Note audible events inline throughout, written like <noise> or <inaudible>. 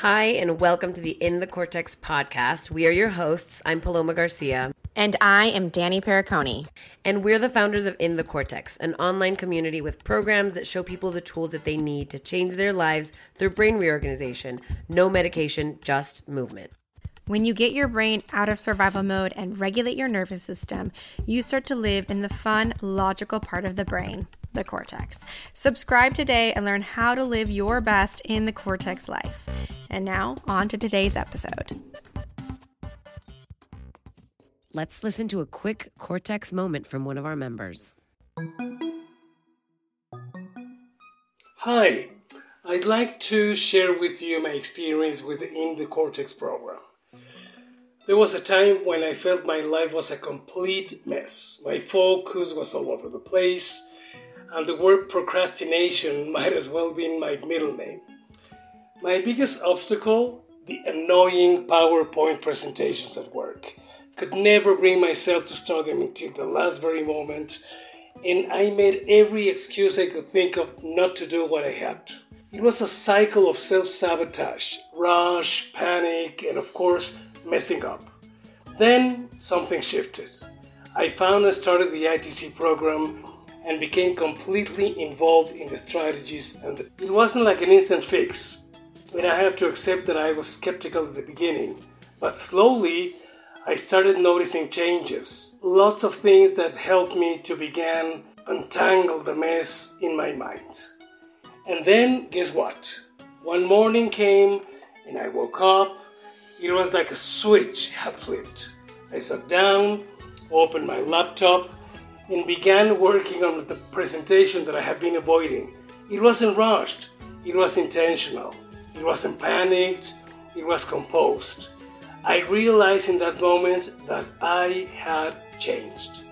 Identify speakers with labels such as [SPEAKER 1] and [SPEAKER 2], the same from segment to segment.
[SPEAKER 1] Hi, and welcome to the In the Cortex podcast. We are your hosts. I'm Paloma Garcia.
[SPEAKER 2] And I am Danny Periconi.
[SPEAKER 1] And we're the founders of In the Cortex, an online community with programs that show people the tools that they need to change their lives through brain reorganization. No medication, just movement.
[SPEAKER 2] When you get your brain out of survival mode and regulate your nervous system, you start to live in the fun, logical part of the brain the cortex. Subscribe today and learn how to live your best in the cortex life. And now, on to today's episode.
[SPEAKER 1] Let's listen to a quick cortex moment from one of our members.
[SPEAKER 3] Hi, I'd like to share with you my experience within the Cortex program. There was a time when I felt my life was a complete mess. My focus was all over the place and the word procrastination <laughs> might as well be in my middle name. My biggest obstacle the annoying PowerPoint presentations at work. Could never bring myself to start them until the last very moment, and I made every excuse I could think of not to do what I had to. It was a cycle of self sabotage, rush, panic, and of course, messing up. Then something shifted. I found and started the ITC program and became completely involved in the strategies and it wasn't like an instant fix. And i had to accept that i was skeptical at the beginning but slowly i started noticing changes. Lots of things that helped me to begin untangle the mess in my mind. And then guess what? One morning came and i woke up. It was like a switch had flipped. I sat down opened my laptop and began working on the presentation that I have been avoiding. It wasn't rushed, it was intentional, it wasn't panicked, it was composed. I realized in that moment that I had changed.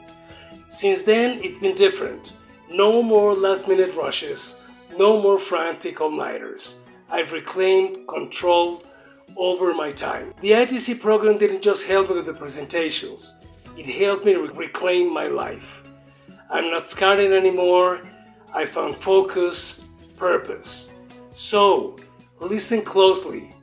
[SPEAKER 3] Since then, it's been different. No more last minute rushes, no more frantic all nighters. I've reclaimed control over my time. The ITC program didn't just help me with the presentations, it helped me reclaim my life. I'm not scouting anymore. I found focus, purpose. So, listen closely.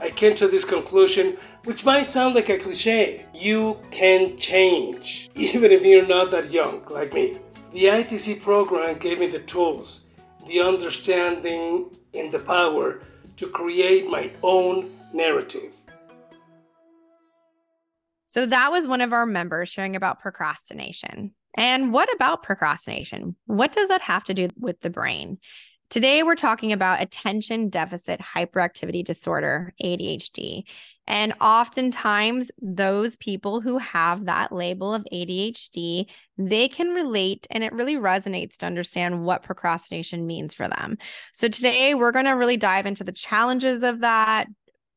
[SPEAKER 3] I came to this conclusion, which might sound like a cliche. You can change, <laughs> even if you're not that young like me. The ITC program gave me the tools, the understanding, and the power to create my own narrative.
[SPEAKER 2] So, that was one of our members sharing about procrastination. And what about procrastination? What does that have to do with the brain? Today, we're talking about attention deficit hyperactivity disorder, ADHD. And oftentimes, those people who have that label of ADHD, they can relate and it really resonates to understand what procrastination means for them. So, today, we're going to really dive into the challenges of that,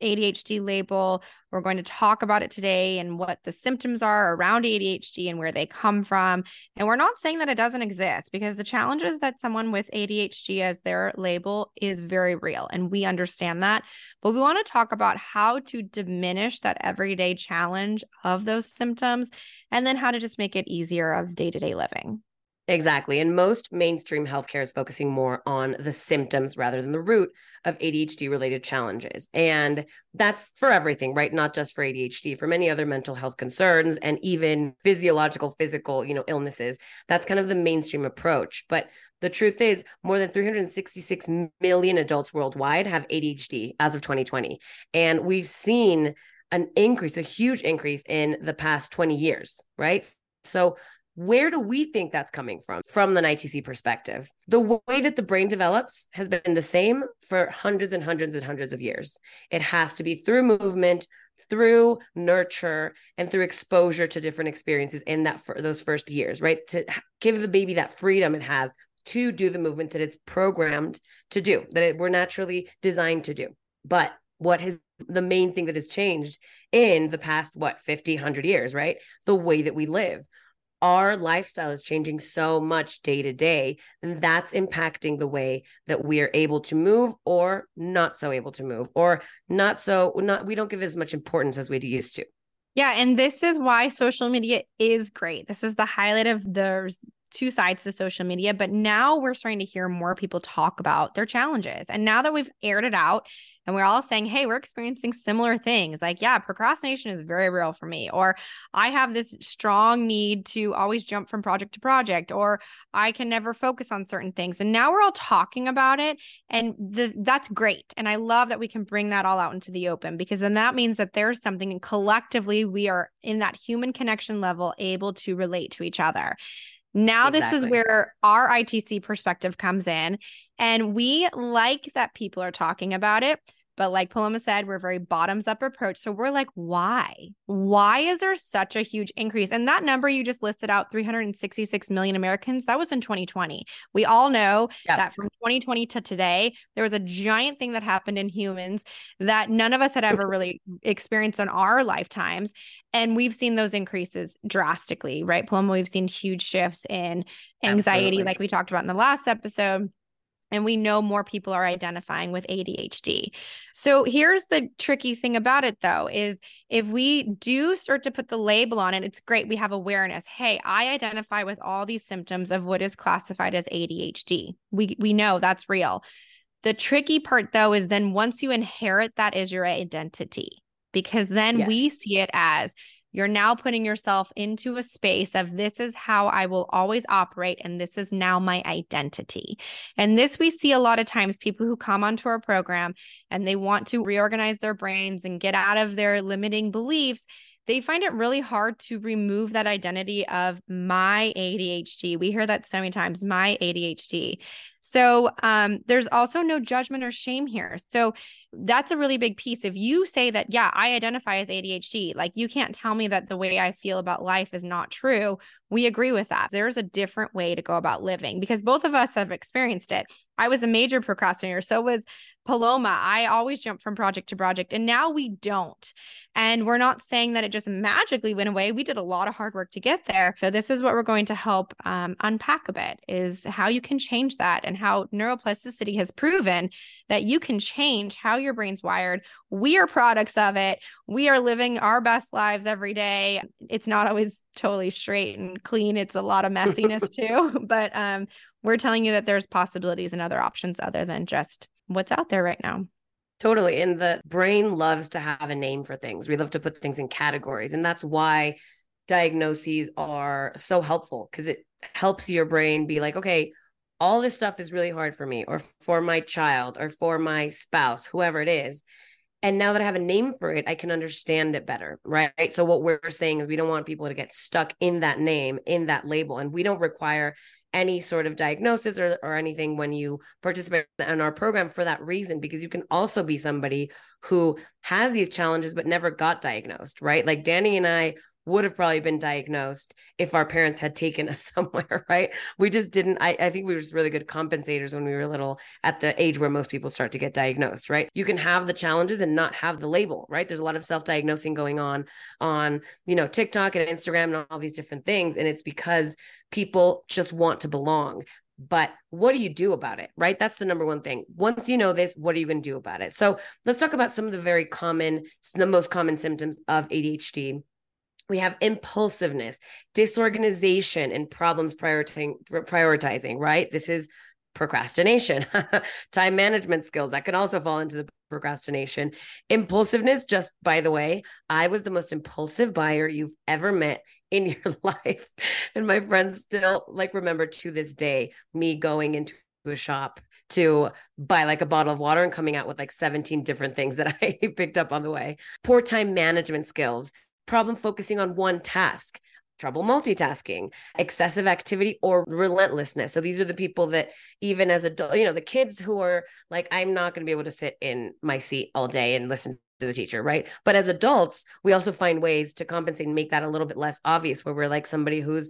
[SPEAKER 2] ADHD label. We're going to talk about it today and what the symptoms are around ADHD and where they come from. And we're not saying that it doesn't exist because the challenges that someone with ADHD as their label is very real. And we understand that. But we want to talk about how to diminish that everyday challenge of those symptoms and then how to just make it easier of day to day living.
[SPEAKER 1] Exactly. And most mainstream healthcare is focusing more on the symptoms rather than the root of ADHD related challenges. And that's for everything, right? Not just for ADHD, for many other mental health concerns and even physiological, physical, you know, illnesses. That's kind of the mainstream approach. But the truth is, more than 366 million adults worldwide have ADHD as of 2020. And we've seen an increase, a huge increase in the past 20 years, right? So where do we think that's coming from, from the ITC perspective? The way that the brain develops has been the same for hundreds and hundreds and hundreds of years. It has to be through movement, through nurture, and through exposure to different experiences in that for those first years, right? To give the baby that freedom it has to do the movement that it's programmed to do, that it, we're naturally designed to do. But what has the main thing that has changed in the past, what, 50, 100 years, right? The way that we live our lifestyle is changing so much day to day and that's impacting the way that we are able to move or not so able to move or not so not we don't give as much importance as we used to.
[SPEAKER 2] Yeah and this is why social media is great. This is the highlight of the two sides to social media, but now we're starting to hear more people talk about their challenges. And now that we've aired it out and we're all saying, hey, we're experiencing similar things. Like, yeah, procrastination is very real for me. Or I have this strong need to always jump from project to project, or I can never focus on certain things. And now we're all talking about it. And the, that's great. And I love that we can bring that all out into the open because then that means that there's something and collectively we are in that human connection level able to relate to each other. Now, exactly. this is where our ITC perspective comes in. And we like that people are talking about it. But like Paloma said, we're very bottoms up approach. So we're like, why? Why is there such a huge increase? And that number you just listed out 366 million Americans, that was in 2020. We all know yep. that from 2020 to today, there was a giant thing that happened in humans that none of us had ever really experienced in our lifetimes. And we've seen those increases drastically, right? Paloma, we've seen huge shifts in anxiety, Absolutely. like we talked about in the last episode and we know more people are identifying with ADHD. So here's the tricky thing about it though is if we do start to put the label on it it's great we have awareness. Hey, I identify with all these symptoms of what is classified as ADHD. We we know that's real. The tricky part though is then once you inherit that as your identity because then yes. we see it as you're now putting yourself into a space of this is how I will always operate, and this is now my identity. And this we see a lot of times people who come onto our program and they want to reorganize their brains and get out of their limiting beliefs they find it really hard to remove that identity of my ADHD. We hear that so many times, my ADHD. So um, there's also no judgment or shame here. So that's a really big piece. If you say that, yeah, I identify as ADHD, like you can't tell me that the way I feel about life is not true. We agree with that. There's a different way to go about living because both of us have experienced it. I was a major procrastinator. So was Paloma. I always jump from project to project, and now we don't. And we're not saying that it just magically went away. We did a lot of hard work to get there. So this is what we're going to help um, unpack a bit: is how you can change that, and how neuroplasticity has proven that you can change how your brain's wired. We are products of it. We are living our best lives every day. It's not always totally straight and clean. It's a lot of messiness <laughs> too. <laughs> But um, we're telling you that there's possibilities and other options other than just what's out there right now.
[SPEAKER 1] Totally. And the brain loves to have a name for things. We love to put things in categories. And that's why diagnoses are so helpful because it helps your brain be like, okay, all this stuff is really hard for me or for my child or for my spouse, whoever it is. And now that I have a name for it, I can understand it better. Right. So, what we're saying is we don't want people to get stuck in that name, in that label. And we don't require any sort of diagnosis or, or anything when you participate in our program for that reason, because you can also be somebody who has these challenges but never got diagnosed. Right. Like Danny and I would have probably been diagnosed if our parents had taken <laughs> us somewhere, right? We just didn't. I, I think we were just really good compensators when we were little at the age where most people start to get diagnosed, right? You can have the challenges and not have the label, right? There's a lot of self-diagnosing going on on, you know, TikTok and Instagram and all these different things. And it's because people just want to belong. But what do you do about it? Right. That's the number one thing. Once you know this, what are you going to do about it? So let's talk about some of the very common, the most common symptoms of ADHD we have impulsiveness, disorganization, and problems prioritizing, prioritizing, right? This is procrastination, <laughs> time management skills. That can also fall into the procrastination. Impulsiveness, just by the way, I was the most impulsive buyer you've ever met in <laughs> your life. And my friends still like remember to this day me going into a shop to buy like a bottle of water and coming out with like 17 different things that <laughs> I picked up on the way. Poor time management skills, problem focusing on one task trouble multitasking, excessive activity, or relentlessness. So these are the people that even as adult, you know, the kids who are like, I'm not going to be able to sit in my seat all day and listen to the teacher, right? But as adults, we also find ways to compensate and make that a little bit less obvious, where we're like somebody who's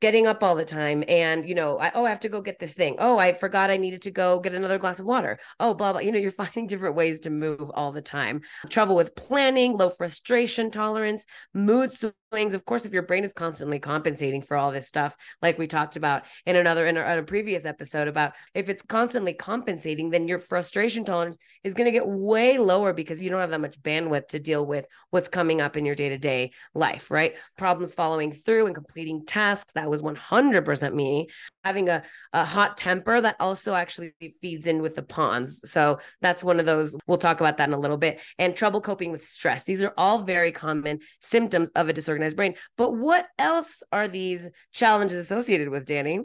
[SPEAKER 1] getting up all the time and you know I, oh i have to go get this thing. Oh i forgot i needed to go get another glass of water. Oh blah blah you know you're <laughs> finding different ways to move all the time. Trouble with planning low frustration tolerance mood swings. Of course if your brain is constantly compensating for all this stuff like we talked about in another in a, in a previous episode about if it's constantly compensating then your frustration tolerance is going to get way lower because you don't have that much bandwidth to deal with what's coming up in your day-to-day life right? Problems following through and completing tasks that was 100% me. Having a, a hot temper that also actually feeds in with the pons. So that's one of those. We'll talk about that in a little bit. And trouble coping with stress. These are all very common symptoms of a disorganized brain. But what else are these challenges associated with, Danny?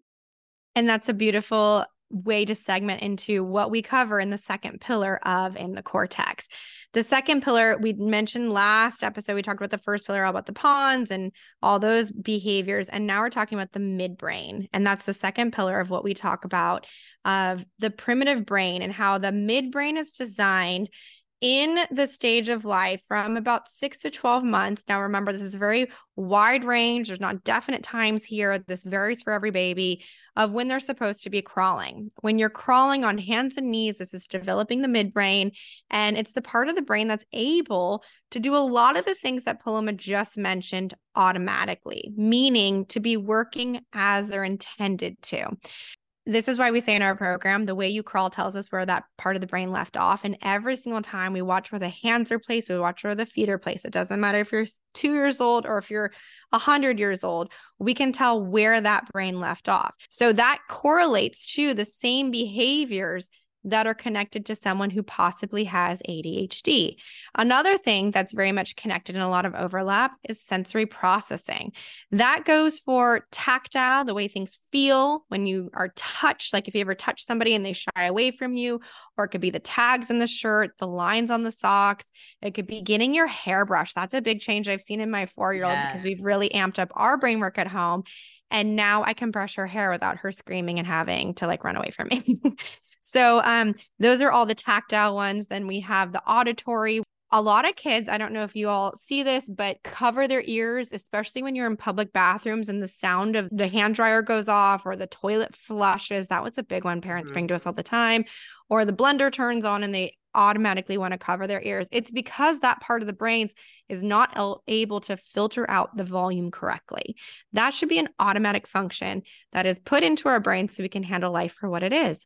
[SPEAKER 2] And that's a beautiful way to segment into what we cover in the second pillar of in the cortex. The second pillar we mentioned last episode, we talked about the first pillar, all about the pons and all those behaviors. And now we're talking about the midbrain. And that's the second pillar of what we talk about of the primitive brain and how the midbrain is designed in the stage of life from about six to 12 months. Now, remember, this is a very wide range. There's not definite times here. This varies for every baby of when they're supposed to be crawling. When you're crawling on hands and knees, this is developing the midbrain. And it's the part of the brain that's able to do a lot of the things that Paloma just mentioned automatically, meaning to be working as they're intended to this is why we say in our program the way you crawl tells us where that part of the brain left off. And every single time we watch where the hands are placed we watch where the feet are placed. It doesn't matter if you're two years old or if you're 100 years old we can tell where that brain left off. So that correlates to the same behaviors that are connected to someone who possibly has ADHD. Another thing that's very much connected and a lot of overlap is sensory processing. That goes for tactile, the way things feel when you are touched, like if you ever touch somebody and they shy away from you, or it could be the tags in the shirt, the lines on the socks. It could be getting your hair brushed. That's a big change I've seen in my four year old yes. because we've really amped up our brain work at home. And now I can brush her hair without her screaming and having to like run away from me. <laughs> So um, those are all the tactile ones. Then we have the auditory. A lot of kids, I don't know if you all see this, but cover their ears, especially when you're in public bathrooms and the sound of the hand dryer goes off or the toilet flushes. That was a big one parents mm-hmm. bring to us all the time. Or the blender turns on and they automatically want to cover their ears. It's because that part of the brains is not able to filter out the volume correctly. That should be an automatic function that is put into our brains so we can handle life for what it is.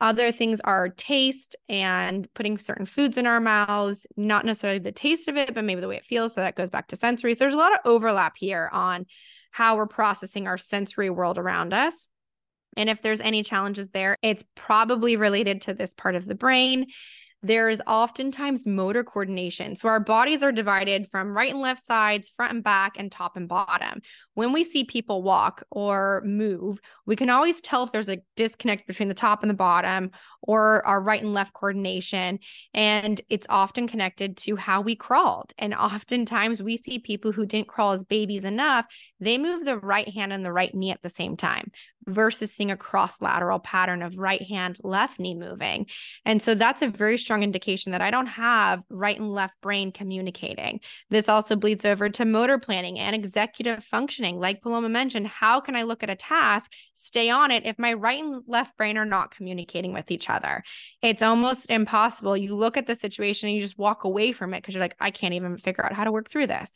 [SPEAKER 2] Other things are taste and putting certain foods in our mouths, not necessarily the taste of it, but maybe the way it feels. So that goes back to sensory. So there's a lot of overlap here on how we're processing our sensory world around us. And if there's any challenges there, it's probably related to this part of the brain there is oftentimes motor coordination. So our bodies are divided from right and left sides, front and back, and top and bottom. When we see people walk or move, we can always tell if there's a disconnect between the top and the bottom or our right and left coordination. And it's often connected to how we crawled. And oftentimes we see people who didn't crawl as babies enough, they move the right hand and the right knee at the same time versus seeing a cross lateral pattern of right hand, left knee moving. And so that's a very strong indication that I don't have right and left brain communicating. This also bleeds over to motor planning and executive functioning. Like Paloma mentioned, how can I look at a task, stay on it if my right and left brain are not communicating with each other? It's almost impossible. You look at the situation and you just walk away from it because you're like, I can't even figure out how to work through this.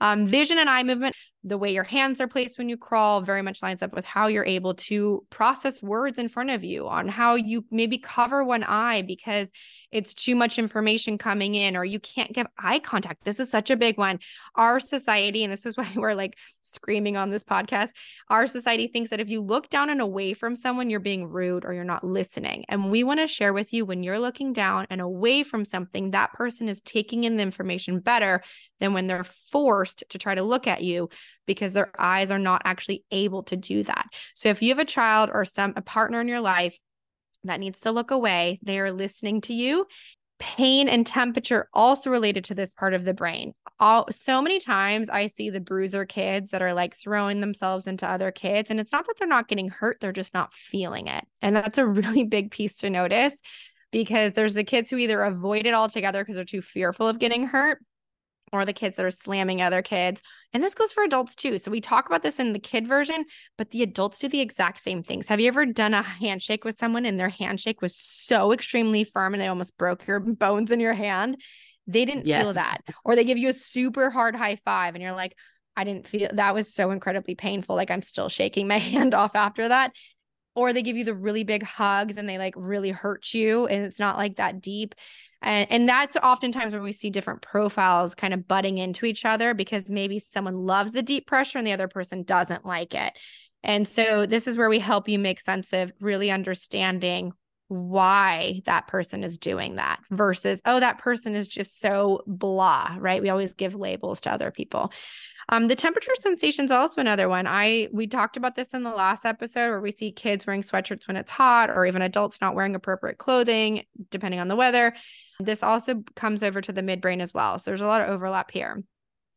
[SPEAKER 2] Um, vision and eye movement the way your hands are placed when you crawl very much lines up with how you're able to process words in front of you on how you maybe cover one eye because it's too much information coming in or you can't give eye contact. This is such a big one. Our society, and this is <laughs> why we're like screaming on this podcast, our society thinks that if you look down and away from someone, you're being rude or you're not listening. And we want to share with you when you're looking down and away from something, that person is taking in the information better than when they're forced to try to look at you because their eyes are not actually able to do that. So if you have a child or some a partner in your life that needs to look away, they are listening to you. Pain and temperature also related to this part of the brain. All so many times I see the bruiser kids that are like throwing themselves into other kids and it's not that they're not getting hurt, they're just not feeling it. And that's a really <laughs> big piece to notice because there's the kids who either avoid it altogether because they're too fearful of getting hurt or the kids that are slamming other kids. And this goes for adults too. So we talk about this in the kid version, but the adults do the exact same things. Have you ever done a handshake with someone and their handshake was so extremely firm and they almost broke your <laughs> bones in your hand? They didn't yes. feel that. Or they give you a super hard high five and you're like, I didn't feel that was so incredibly painful. Like I'm still shaking my <laughs> hand off after that. Or they give you the really big hugs and they like really hurt you and it's not like that deep. And, and that's oftentimes where we see different profiles kind of butting into each other because maybe someone loves the deep pressure and the other person doesn't like it. And so this is where we help you make sense of really understanding why that person is doing that versus, oh, that person is just so blah, right? We always give labels to other people. Um, the temperature sensation is also another one. I we talked about this in the last episode where we see kids wearing sweatshirts when it's hot, or even adults not wearing appropriate clothing, depending on the weather. This also comes over to the midbrain as well. So there's a lot of overlap here.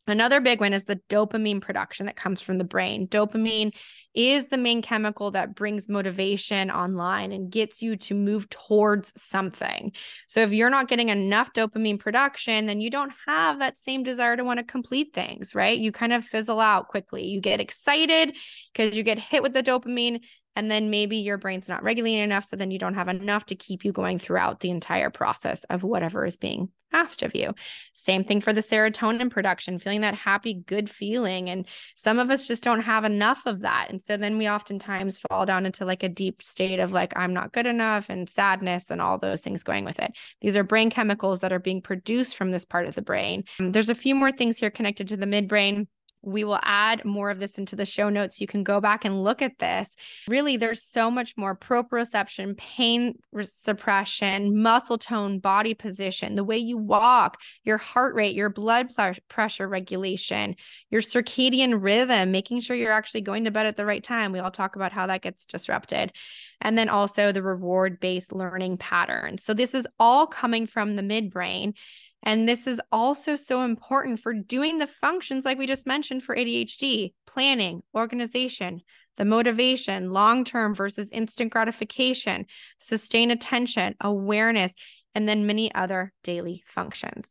[SPEAKER 2] Another big one is the dopamine production that comes from the brain. Dopamine is the main chemical that brings motivation online and gets you to move towards something. So, if you're not getting enough dopamine production, then you don't have that same desire to want to complete things, right? You kind of fizzle out quickly. You get excited because you get hit with the dopamine and then maybe your brain's not regulating enough. So then you don't have enough to keep you going throughout the entire process of whatever is being asked of you. Same thing for the serotonin production, feeling that happy, good feeling. And some of us just don't have enough of that. And so then we oftentimes fall down into like a deep state of like, I'm not good enough and sadness and all those things going with it. These are brain chemicals that are being produced from this part of the brain. There's a few more things here connected to the midbrain we will add more of this into the show notes. You can go back and look at this. Really, there's so much more proprioception, pain suppression, muscle tone, body position, the way you walk, your heart rate, your blood pressure regulation, your circadian rhythm, making sure you're actually going to bed at the right time. We all talk about how that gets disrupted. And then also the reward based learning patterns. So, this is all coming from the midbrain. And this is also so important for doing the functions like we just mentioned for ADHD planning, organization, the motivation, long term versus instant gratification, sustained attention, awareness, and then many other daily functions.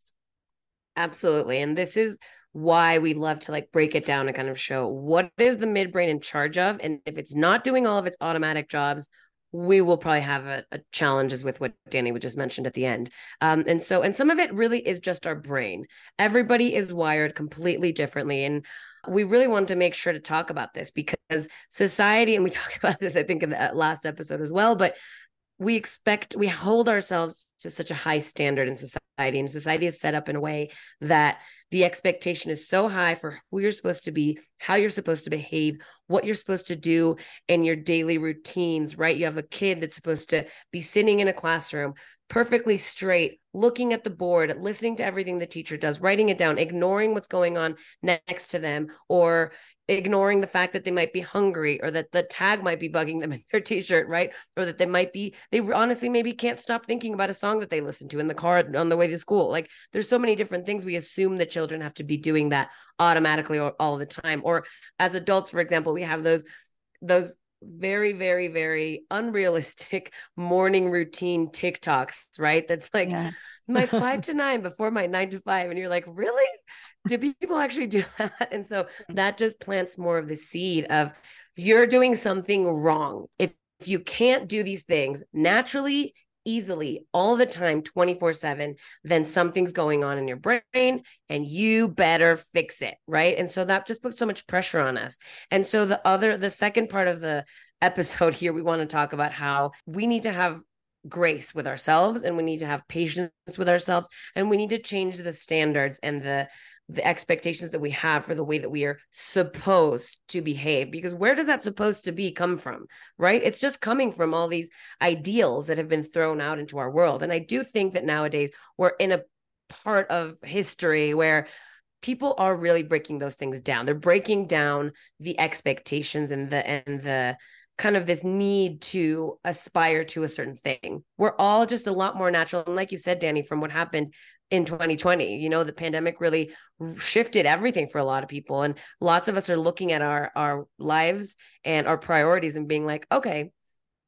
[SPEAKER 1] Absolutely. And this is why we love to like break it down and kind of show what is the midbrain in charge of. And if it's not doing all of its automatic jobs, we will probably have a, a, challenges with what Danny just mentioned at the end. Um, and so, and some of it really is just our brain. Everybody is wired completely differently. And we really wanted to make sure to talk about this because society, and we <laughs> talked about this, I think, in the uh, last episode as well, but we expect we hold ourselves to such a high standard in society and society is set up in a way that the expectation is so high for who you're supposed to be how you're supposed to behave what you're supposed to do in your daily routines right? You have a kid that's supposed to be sitting in a classroom perfectly straight, looking at the board, listening to everything the teacher does, writing it down, ignoring what's going on next to them, or ignoring the fact that they might be hungry or that the tag might be bugging them <laughs> in their t-shirt right? Or that they might be they honestly maybe can't stop thinking about a song that they listen to in the car on the way to school. Like there's so many different things. We assume that children have to be doing that automatically all the time. Or as adults for example we have those those very very very unrealistic <laughs> morning routine tiktoks right? That's like yes. my five <laughs> to nine before my nine to five and you're like really? Do people actually do <laughs> that? And so mm-hmm. that just plants more of the seed of you're doing something wrong. If if you can't do these things naturally easily all the time 24 7 then something's going on in your brain and you better fix it right? And so that just puts so much pressure on us. And so the other the second part of the <laughs> episode here we want to talk about how we need to have grace with ourselves and we need to have patience with ourselves and we need to change the standards and the the expectations that we have for the way that we are supposed to behave because where does that supposed to be come from right it's just coming from all these ideals that have been thrown out into our world and i do think that nowadays we're in a part of history where people are really breaking those things down they're breaking down the expectations and the and the kind of this need to aspire to a certain thing. We're all just a lot more natural. And like you said, Danny, from what happened in 2020 you know the pandemic really shifted everything for a lot of people. And lots of us are looking at our our lives and our priorities and being like okay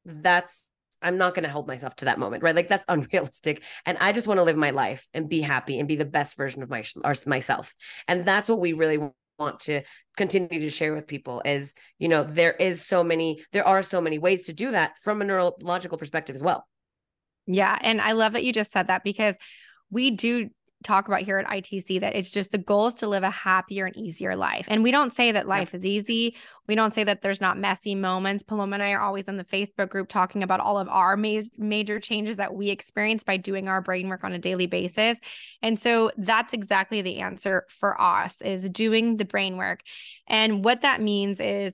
[SPEAKER 1] that's i'm not going to hold myself to that moment right? Like that's <laughs> unrealistic. And i just want to live my life and be happy and be the best version of my myself. And that's what we really want to continue to share with people is you know there is so many there are so many ways to do that from a neurological perspective as well.
[SPEAKER 2] Yeah and i love that you just said that because we do talk about here at ITC that it's just the goal is to live a happier and easier life. And we don't say that life is easy. We don't say that there's not messy moments. Paloma and I are always in the Facebook group talking about all of our ma- major changes that we experience by doing our brain work on a daily basis. And so that's exactly the answer for us is doing the brain work. And what that means is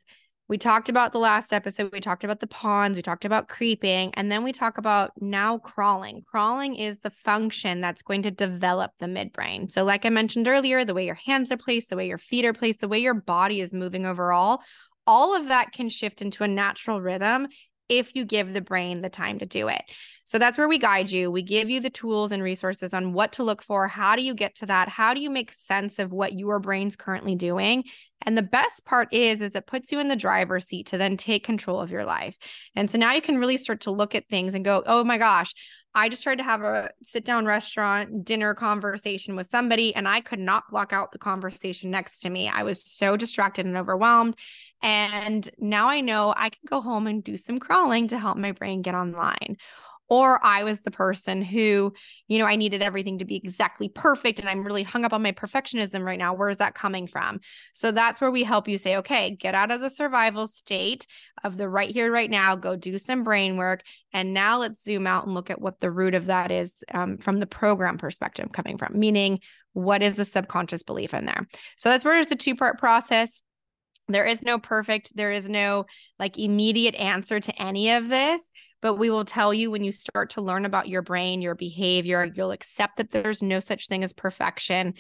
[SPEAKER 2] We talked about the last episode. We talked about the pons. We talked about creeping. And then we talk about now crawling. Crawling is the function that's going to develop the midbrain. So, like I mentioned earlier, the way your hands are placed, the way your feet are placed, the way your body is moving overall, all of that can shift into a natural rhythm if you give the brain the time to do it. So that's where we guide you. We give you the tools and resources on what to look for. How do you get to that? How do you make sense of what your brain's currently doing? And the best part is is it puts you in the driver's seat to then take control of your life. And so now you can really start to look at things and go, "Oh my gosh, I just tried to have a sit down restaurant dinner conversation with somebody and I could not block out the conversation next to me. I was so distracted and overwhelmed. And now I know I can go home and do some crawling to help my brain get online or I was the person who, you know, I needed everything to be exactly perfect and I'm really hung up on my perfectionism right now. Where is that coming from? So that's where we help you say, okay, get out of the survival state of the right here, right now, go do some brain work. And now let's zoom out and look at what the root of that is um, from the program perspective coming from, meaning what is the subconscious belief in there? So that's where it's a two part process. There is no perfect, there is no like immediate answer to any of this but we will tell you when you start to learn about your brain, your behavior, you'll accept that there's no such thing as perfection.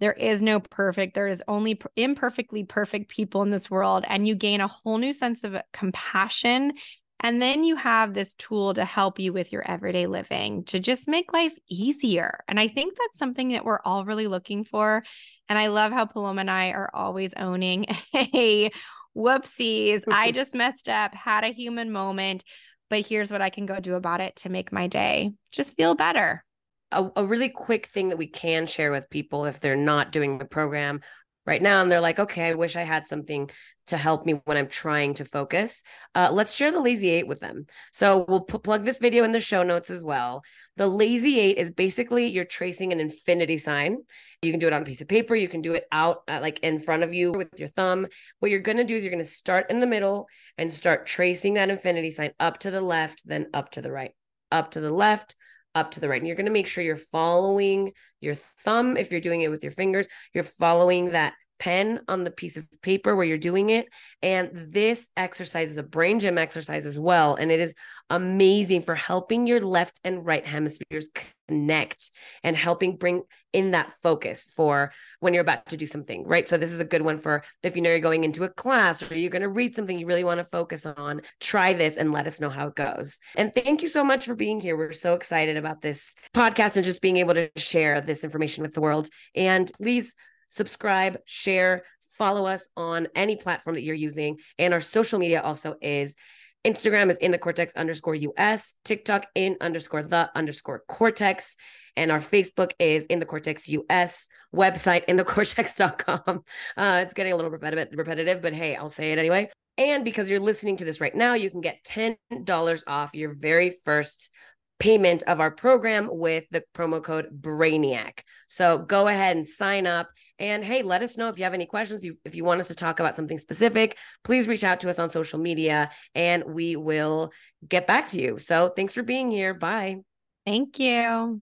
[SPEAKER 2] There is no perfect, there is only imperfectly perfect people in this world. And you gain a whole new sense of compassion. And then you have this tool to help you with your everyday living to just make life easier. And I think that's something that we're all really looking for. And I love how Paloma and I are always owning, <laughs> hey, whoopsies, I <laughs> just messed up, had a human moment but here's what I can go do about it to make my day just feel better.
[SPEAKER 1] A, a, really quick thing that we can share with people if they're not doing the program right now and they're like, okay, I wish I had something to help me when I'm trying to focus. Uh, let's share the Lazy Eight with them. So we'll p- plug this video in the show notes as well. The Lazy Eight is basically you're tracing an infinity sign. You can do it on a piece of paper. You can do it out uh, like in front of you with your thumb. What you're going to do is you're going to start in the middle and start tracing that infinity sign up to the left, then up to the right, up to the left, up to the right. And you're going to make sure you're following your thumb. If you're doing it with your fingers, you're following that pen on the piece of paper where you're doing it. And this exercise is a brain gym exercise as well. And it is amazing for helping your left and right hemispheres connect and helping bring in that focus for when you're about to do something, right? So, this is a good one for if you know you're going into a class or you're going to read something you really want to focus on. Try this and let us know how it goes. And thank you so much for being here. We're so excited about this podcast and just being able to share this information with the world. And please subscribe, share, follow us on any platform that you're using. And our social media also is Instagram is in the cortex underscore US, TikTok in underscore the underscore cortex, and our Facebook is in the cortex US, website in the <laughs> cortex.com. Uh, it's getting a little repetitive, repetitive, but hey, I'll say it anyway. And because you're listening to this right now, you can get $10 off your very first payment of our program with the promo code Brainiac. So go ahead and sign up. And hey, let us know if you have any questions. If you want us to talk about something specific, please reach out to us on social media and we will get back to you. So thanks for being here. Bye.
[SPEAKER 2] Thank you.